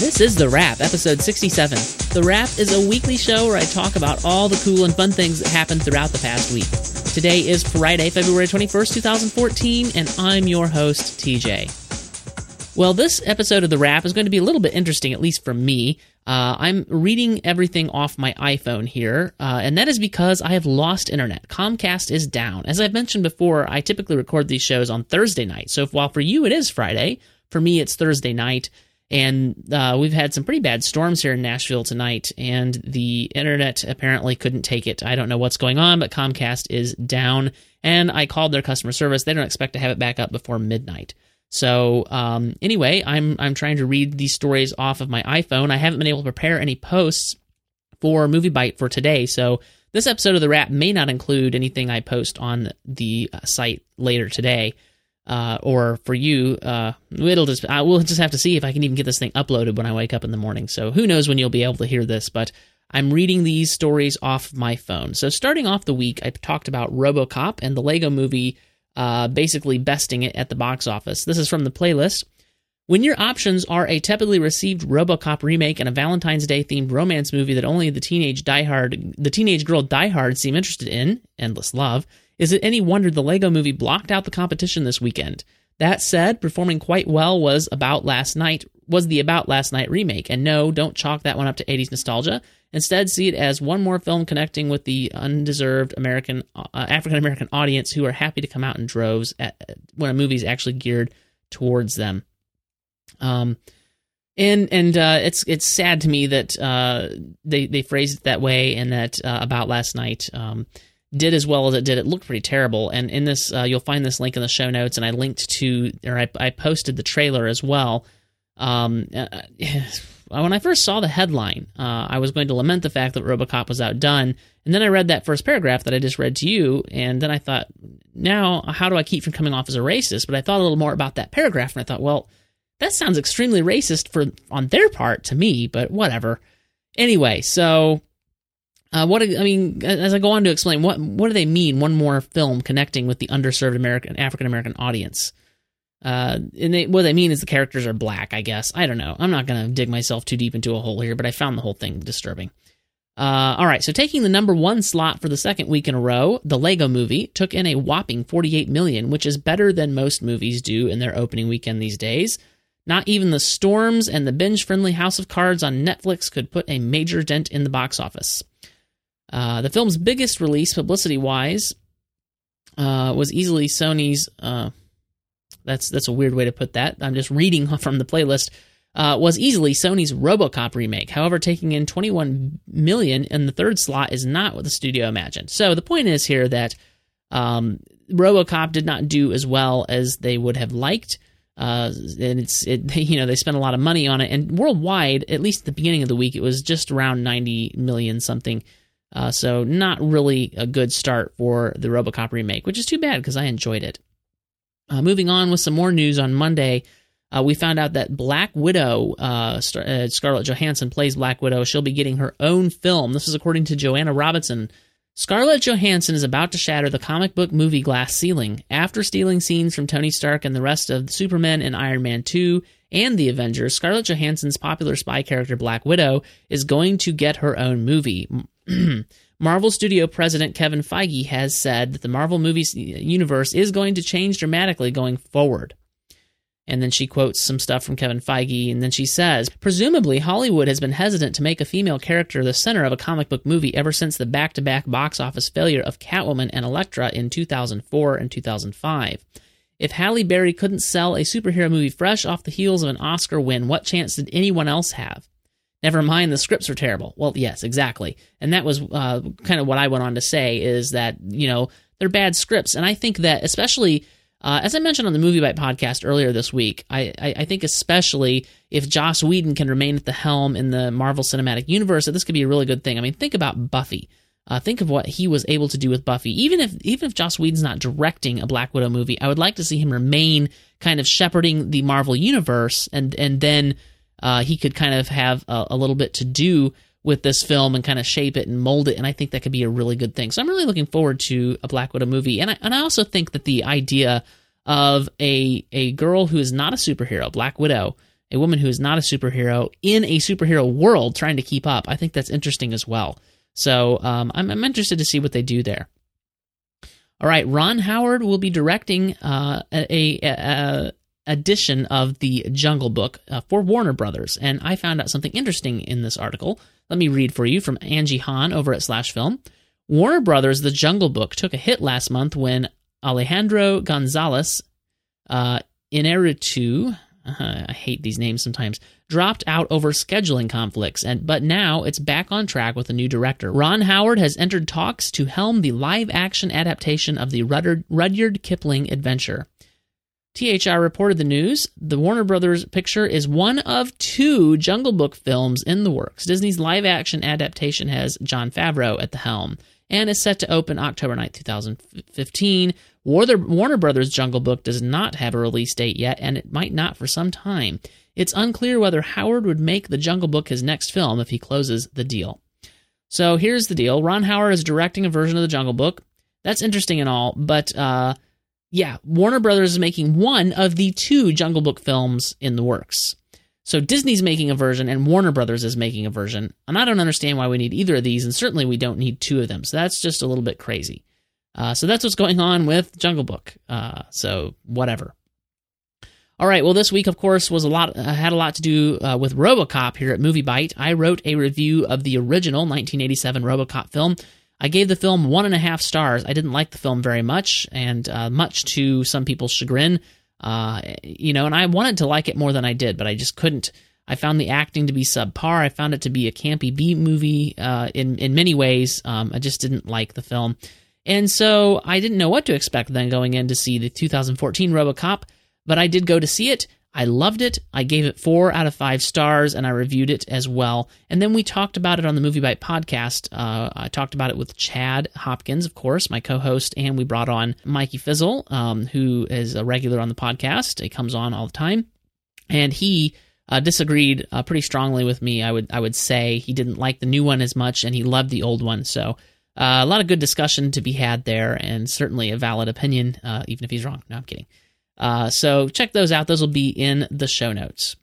This is The Wrap, episode 67. The Wrap is a weekly show where I talk about all the cool and fun things that happened throughout the past week. Today is Friday, February 21st, 2014, and I'm your host, TJ. Well, this episode of The Wrap is going to be a little bit interesting, at least for me. Uh, I'm reading everything off my iPhone here, uh, and that is because I have lost internet. Comcast is down. As I've mentioned before, I typically record these shows on Thursday night. So if, while for you it is Friday, for me it's Thursday night. And uh, we've had some pretty bad storms here in Nashville tonight, and the internet apparently couldn't take it. I don't know what's going on, but Comcast is down. And I called their customer service. They don't expect to have it back up before midnight. So um, anyway, I'm I'm trying to read these stories off of my iPhone. I haven't been able to prepare any posts for MovieByte for today, so this episode of the Wrap may not include anything I post on the uh, site later today uh, or for you, uh, it'll just I will just have to see if I can even get this thing uploaded when I wake up in the morning. So who knows when you'll be able to hear this, but I'm reading these stories off my phone. So starting off the week, I talked about RoboCop and the Lego Movie, uh, basically besting it at the box office. This is from the playlist. When your options are a tepidly received RoboCop remake and a Valentine's Day themed romance movie that only the teenage diehard, the teenage girl diehard seem interested in, Endless Love, is it any wonder the Lego movie blocked out the competition this weekend? That said, performing quite well was About Last Night was the About Last Night remake, and no, don't chalk that one up to 80s nostalgia. Instead, see it as one more film connecting with the undeserved American uh, African American audience who are happy to come out in droves at, when a movie is actually geared towards them. Um, and and uh, it's it's sad to me that uh, they they phrased it that way, and that uh, about last night. Um, did as well as it did. It looked pretty terrible. And in this, uh, you'll find this link in the show notes, and I linked to, or I, I posted the trailer as well. Um, uh, when I first saw the headline, uh, I was going to lament the fact that RoboCop was outdone, and then I read that first paragraph that I just read to you, and then I thought, now how do I keep from coming off as a racist? But I thought a little more about that paragraph, and I thought, well, that sounds extremely racist for on their part to me, but whatever. Anyway, so uh, what I mean, as I go on to explain, what what do they mean? One more film connecting with the underserved American African American audience. Uh, and they, what they mean is the characters are black. I guess I don't know. I'm not gonna dig myself too deep into a hole here, but I found the whole thing disturbing. Uh, all right, so taking the number one slot for the second week in a row, the Lego Movie took in a whopping 48 million, which is better than most movies do in their opening weekend these days. Not even the Storms and the binge-friendly House of Cards on Netflix could put a major dent in the box office. Uh, the film's biggest release, publicity wise, uh, was easily Sony's. Uh, that's that's a weird way to put that. I'm just reading from the playlist. Uh, was easily Sony's RoboCop remake. However, taking in 21 million in the third slot is not what the studio imagined. So the point is here that um, RoboCop did not do as well as they would have liked. Uh, and it's it, you know they spent a lot of money on it, and worldwide, at least at the beginning of the week, it was just around 90 million something. Uh, so not really a good start for the RoboCop remake, which is too bad because I enjoyed it. Uh, moving on with some more news on Monday, uh, we found out that Black Widow, uh, Star- uh, Scarlett Johansson plays Black Widow. She'll be getting her own film. This is according to Joanna Robinson. Scarlett Johansson is about to shatter the comic book movie glass ceiling. After stealing scenes from Tony Stark and the rest of Superman and Iron Man 2 and the Avengers, Scarlett Johansson's popular spy character Black Widow is going to get her own movie. Marvel Studio president Kevin Feige has said that the Marvel movies universe is going to change dramatically going forward. And then she quotes some stuff from Kevin Feige, and then she says, Presumably, Hollywood has been hesitant to make a female character the center of a comic book movie ever since the back to back box office failure of Catwoman and Elektra in 2004 and 2005. If Halle Berry couldn't sell a superhero movie fresh off the heels of an Oscar win, what chance did anyone else have? Never mind, the scripts are terrible. Well, yes, exactly. And that was uh, kind of what I went on to say is that, you know, they're bad scripts. And I think that, especially, uh, as I mentioned on the MovieByte podcast earlier this week, I, I, I, think especially if Joss Whedon can remain at the helm in the Marvel Cinematic Universe, that this could be a really good thing. I mean, think about Buffy. Uh, think of what he was able to do with Buffy. Even if even if Joss Whedon's not directing a Black Widow movie, I would like to see him remain kind of shepherding the Marvel universe, and and then uh, he could kind of have a, a, little bit to do with this film and kind of shape it and mold it. And I think that could be a really good thing. So I'm really looking forward to a Black Widow movie. And I, and I also think that the idea of a, a girl who is not a superhero, Black Widow, a woman who is not a superhero in a superhero world trying to keep up. I think that's interesting as well. So um, I'm, I'm, interested to see what they do there. All right, Ron Howard will be directing uh, a, a, a, edition of the Jungle Book uh, for Warner Brothers, and I found out something interesting in this article. Let me read for you from Angie Han over at Slash Film. Warner Brothers' The Jungle Book took a hit last month when Alejandro Gonzalez uh, Inarritu, uh, I hate these names sometimes, dropped out over scheduling conflicts, and but now it's back on track with a new director. Ron Howard has entered talks to helm the live-action adaptation of the Rudyard, Rudyard Kipling adventure. THR reported the news. The Warner Brothers picture is one of two Jungle Book films in the works. Disney's live action adaptation has Jon Favreau at the helm and is set to open October 9, 2015. Warner Brothers Jungle Book does not have a release date yet, and it might not for some time. It's unclear whether Howard would make The Jungle Book his next film if he closes the deal. So here's the deal Ron Howard is directing a version of The Jungle Book. That's interesting and all, but uh, yeah, Warner Brothers is making one of the two Jungle Book films in the works. So Disney's making a version and Warner Brothers is making a version. And I don't understand why we need either of these, and certainly we don't need two of them. So that's just a little bit crazy. Uh, so that's what's going on with Jungle Book. Uh, so whatever. All right. Well, this week, of course, was a lot. Uh, had a lot to do uh, with RoboCop here at MovieByte. I wrote a review of the original 1987 RoboCop film. I gave the film one and a half stars. I didn't like the film very much, and uh, much to some people's chagrin. Uh, you know, and I wanted to like it more than I did, but I just couldn't. I found the acting to be subpar. I found it to be a campy B movie uh, in in many ways. Um, I just didn't like the film, and so I didn't know what to expect then going in to see the 2014 RoboCop. But I did go to see it. I loved it. I gave it four out of five stars, and I reviewed it as well. And then we talked about it on the MovieByte podcast. Uh, I talked about it with Chad Hopkins, of course, my co-host, and we brought on Mikey Fizzle, um, who is a regular on the podcast. He comes on all the time, and he uh, disagreed uh, pretty strongly with me. I would I would say he didn't like the new one as much, and he loved the old one. So. Uh, a lot of good discussion to be had there, and certainly a valid opinion, uh, even if he's wrong. No, I'm kidding. Uh, so check those out. Those will be in the show notes.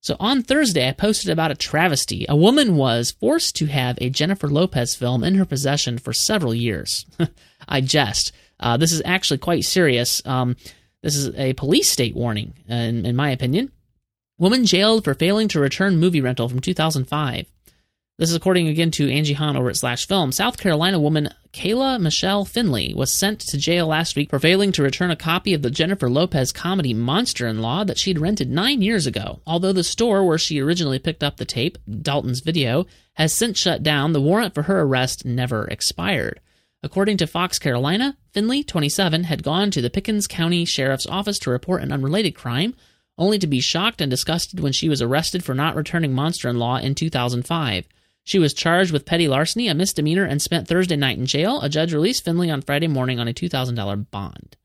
So on Thursday, I posted about a travesty. A woman was forced to have a Jennifer Lopez film in her possession for several years. I jest. Uh, this is actually quite serious. Um, this is a police state warning, in, in my opinion. Woman jailed for failing to return movie rental from 2005. This is according again to Angie Han over at Slash Film. South Carolina woman Kayla Michelle Finley was sent to jail last week for failing to return a copy of the Jennifer Lopez comedy Monster in Law that she'd rented nine years ago. Although the store where she originally picked up the tape, Dalton's Video, has since shut down, the warrant for her arrest never expired. According to Fox Carolina, Finley, 27, had gone to the Pickens County Sheriff's Office to report an unrelated crime, only to be shocked and disgusted when she was arrested for not returning Monster in Law in 2005. She was charged with petty larceny, a misdemeanor, and spent Thursday night in jail. A judge released Finley on Friday morning on a $2,000 bond.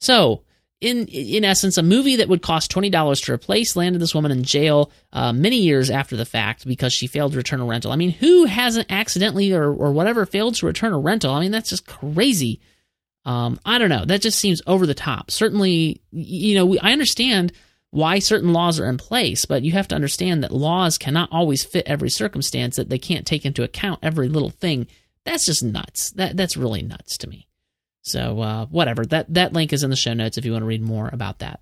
So, in in essence, a movie that would cost twenty dollars to replace landed this woman in jail uh, many years after the fact because she failed to return a rental. I mean, who hasn't accidentally or or whatever failed to return a rental? I mean, that's just crazy. Um, I don't know. That just seems over the top. Certainly, you know, we, I understand why certain laws are in place, but you have to understand that laws cannot always fit every circumstance, that they can't take into account every little thing. That's just nuts. That that's really nuts to me. So uh, whatever. That that link is in the show notes if you want to read more about that.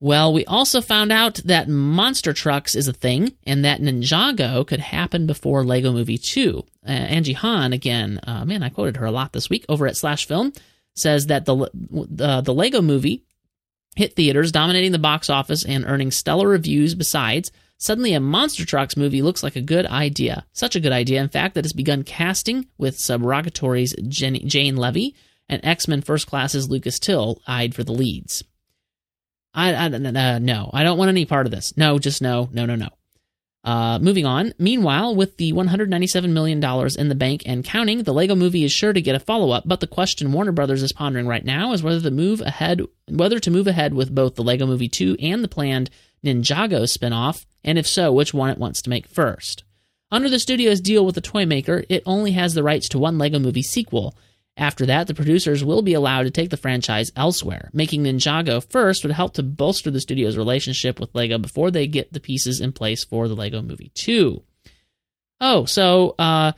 Well, we also found out that monster trucks is a thing, and that Ninjago could happen before Lego Movie 2. Uh, Angie Han, again, uh, man, I quoted her a lot this week over at Slash Film, says that the uh, the Lego Movie hit theaters, dominating the box office and earning stellar reviews. Besides, suddenly a Monster Trucks movie looks like a good idea. Such a good idea, in fact, that it's begun casting with Suburgatory's Jane Levy and X Men First Class's Lucas Till eyed for the leads. I, I uh, no, I don't want any part of this. No, just no, no, no, no. Uh, moving on. Meanwhile, with the $197 million in the bank and counting, the Lego movie is sure to get a follow-up, but the question Warner Brothers is pondering right now is whether to move ahead whether to move ahead with both the Lego Movie 2 and the planned Ninjago spin-off, and if so, which one it wants to make first. Under the studio's deal with the toy maker, it only has the rights to one Lego movie sequel, After that, the producers will be allowed to take the franchise elsewhere. Making Ninjago first would help to bolster the studio's relationship with LEGO before they get the pieces in place for the LEGO Movie 2. Oh, so uh,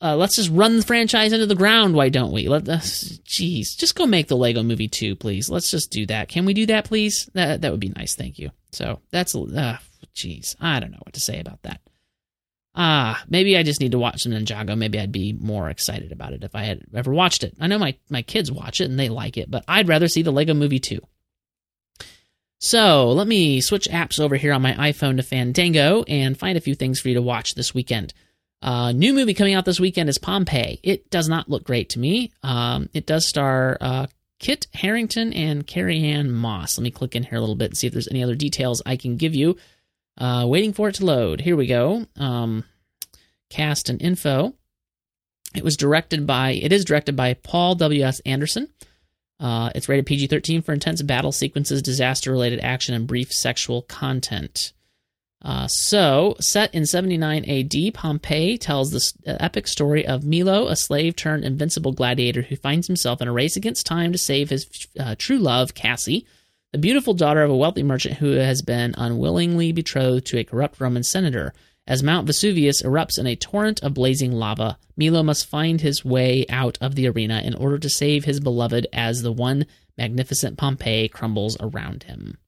uh, let's just run the franchise into the ground, why don't we? Let us, jeez, just go make the Lego Movie 2, please. Let's just do that. Can we do that, please? That that would be nice, thank you. So that's, uh, jeez, I don't know what to say about that. Ah, maybe I just need to watch some Ninjago. Maybe I'd be more excited about it if I had ever watched it. I know my, my kids watch it and they like it, but I'd rather see the Lego Movie 2. So let me switch apps over here on my iPhone to Fandango and find a few things for you to watch this weekend. Uh, new movie coming out this weekend is Pompeii. It does not look great to me. Um, it does star uh, Kit Harington and Carrie-Anne Moss. Let me click in here a little bit and see if there's any other details I can give you. Uh, waiting for it to load. Here we go. Um, cast and info. It was directed by. It is directed by Paul W. S. Anderson. Uh, it's rated PG 13 for intense battle sequences, disaster related action, and brief sexual content. Uh, so, set in 79 AD, Pompeii tells the uh, epic story of Milo, a slave turned invincible gladiator who finds himself in a race against time to save his uh, true love, Cassie, the beautiful daughter of a wealthy merchant who has been unwillingly betrothed to a corrupt Roman senator. As Mount Vesuvius erupts in a torrent of blazing lava, Milo must find his way out of the arena in order to save his beloved as the one magnificent Pompeii crumbles around him.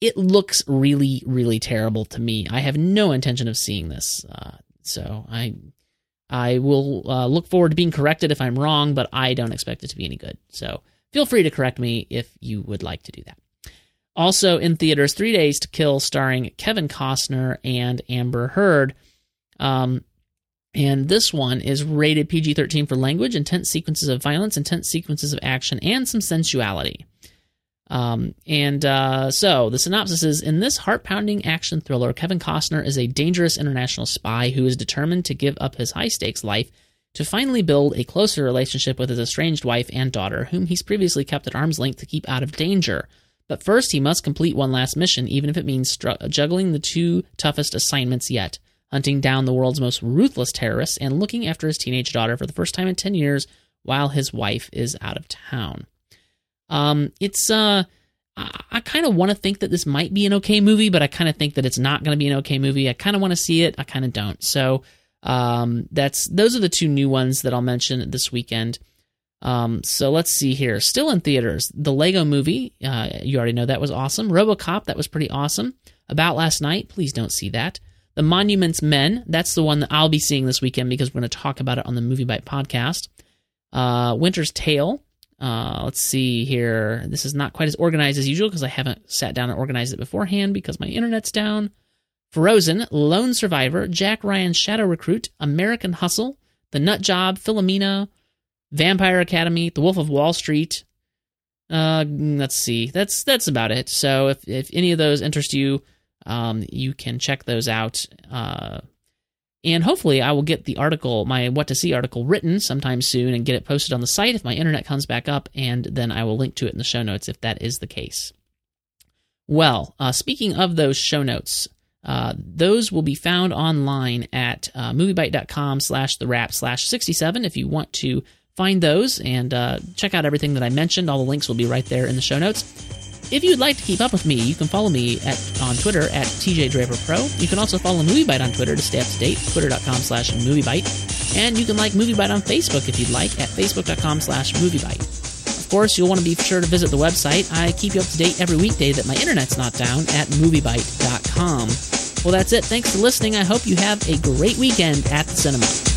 It looks really, really terrible to me. I have no intention of seeing this, uh, so I, I will uh, look forward to being corrected if I'm wrong, but I don't expect it to be any good. So feel free to correct me if you would like to do that. Also in theaters, Three Days to Kill, starring Kevin Costner and Amber Heard. Um, and this one is rated PG 13 for language, intense sequences of violence, intense sequences of action, and some sensuality. Um, and uh, so the synopsis is In this heart pounding action thriller, Kevin Costner is a dangerous international spy who is determined to give up his high stakes life to finally build a closer relationship with his estranged wife and daughter, whom he's previously kept at arm's length to keep out of danger. But first, he must complete one last mission, even if it means str- juggling the two toughest assignments yet hunting down the world's most ruthless terrorists and looking after his teenage daughter for the first time in 10 years while his wife is out of town. Um, it's, uh, I, I kind of want to think that this might be an okay movie, but I kind of think that it's not going to be an okay movie. I kind of want to see it. I kind of don't. So, um, that's, those are the two new ones that I'll mention this weekend. Um, so let's see here. Still in theaters, the Lego movie. Uh, you already know that was awesome. RoboCop, that was pretty awesome. About Last Night, please don't see that. The Monuments Men, that's the one that I'll be seeing this weekend because we're going to talk about it on the MovieByte podcast. Uh, Winter's Tale. Uh, let's see here. This is not quite as organized as usual because I haven't sat down and organized it beforehand because my internet's down. Frozen, Lone Survivor, Jack Ryan Shadow Recruit, American Hustle, The Nut Job, Philomena, Vampire Academy, The Wolf of Wall Street. Uh, let's see. That's that's about it. So if if any of those interest you, um, you can check those out. Uh, and hopefully I will get the article, my what to see article, written sometime soon and get it posted on the site if my internet comes back up, and then I will link to it in the show notes if that is the case. Well, uh, speaking of those show notes, uh, those will be found online at uh, moviebyte.com slash the wrap slash 67 if you want to find those and uh, check out everything that I mentioned. All the links will be right there in the show notes. If you'd like to keep up with me, you can follow me at on Twitter at TJDraverPro. You can also follow MovieByte on Twitter to stay up to date, twitter.com slash MovieByte. And you can like MovieByte on Facebook if you'd like at facebook.com slash MovieByte. Of course, you'll want to be sure to visit the website. I keep you up to date every weekday that my internet's not down at MovieByte.com. Well, that's it. Thanks for listening. I hope you have a great weekend at the cinema.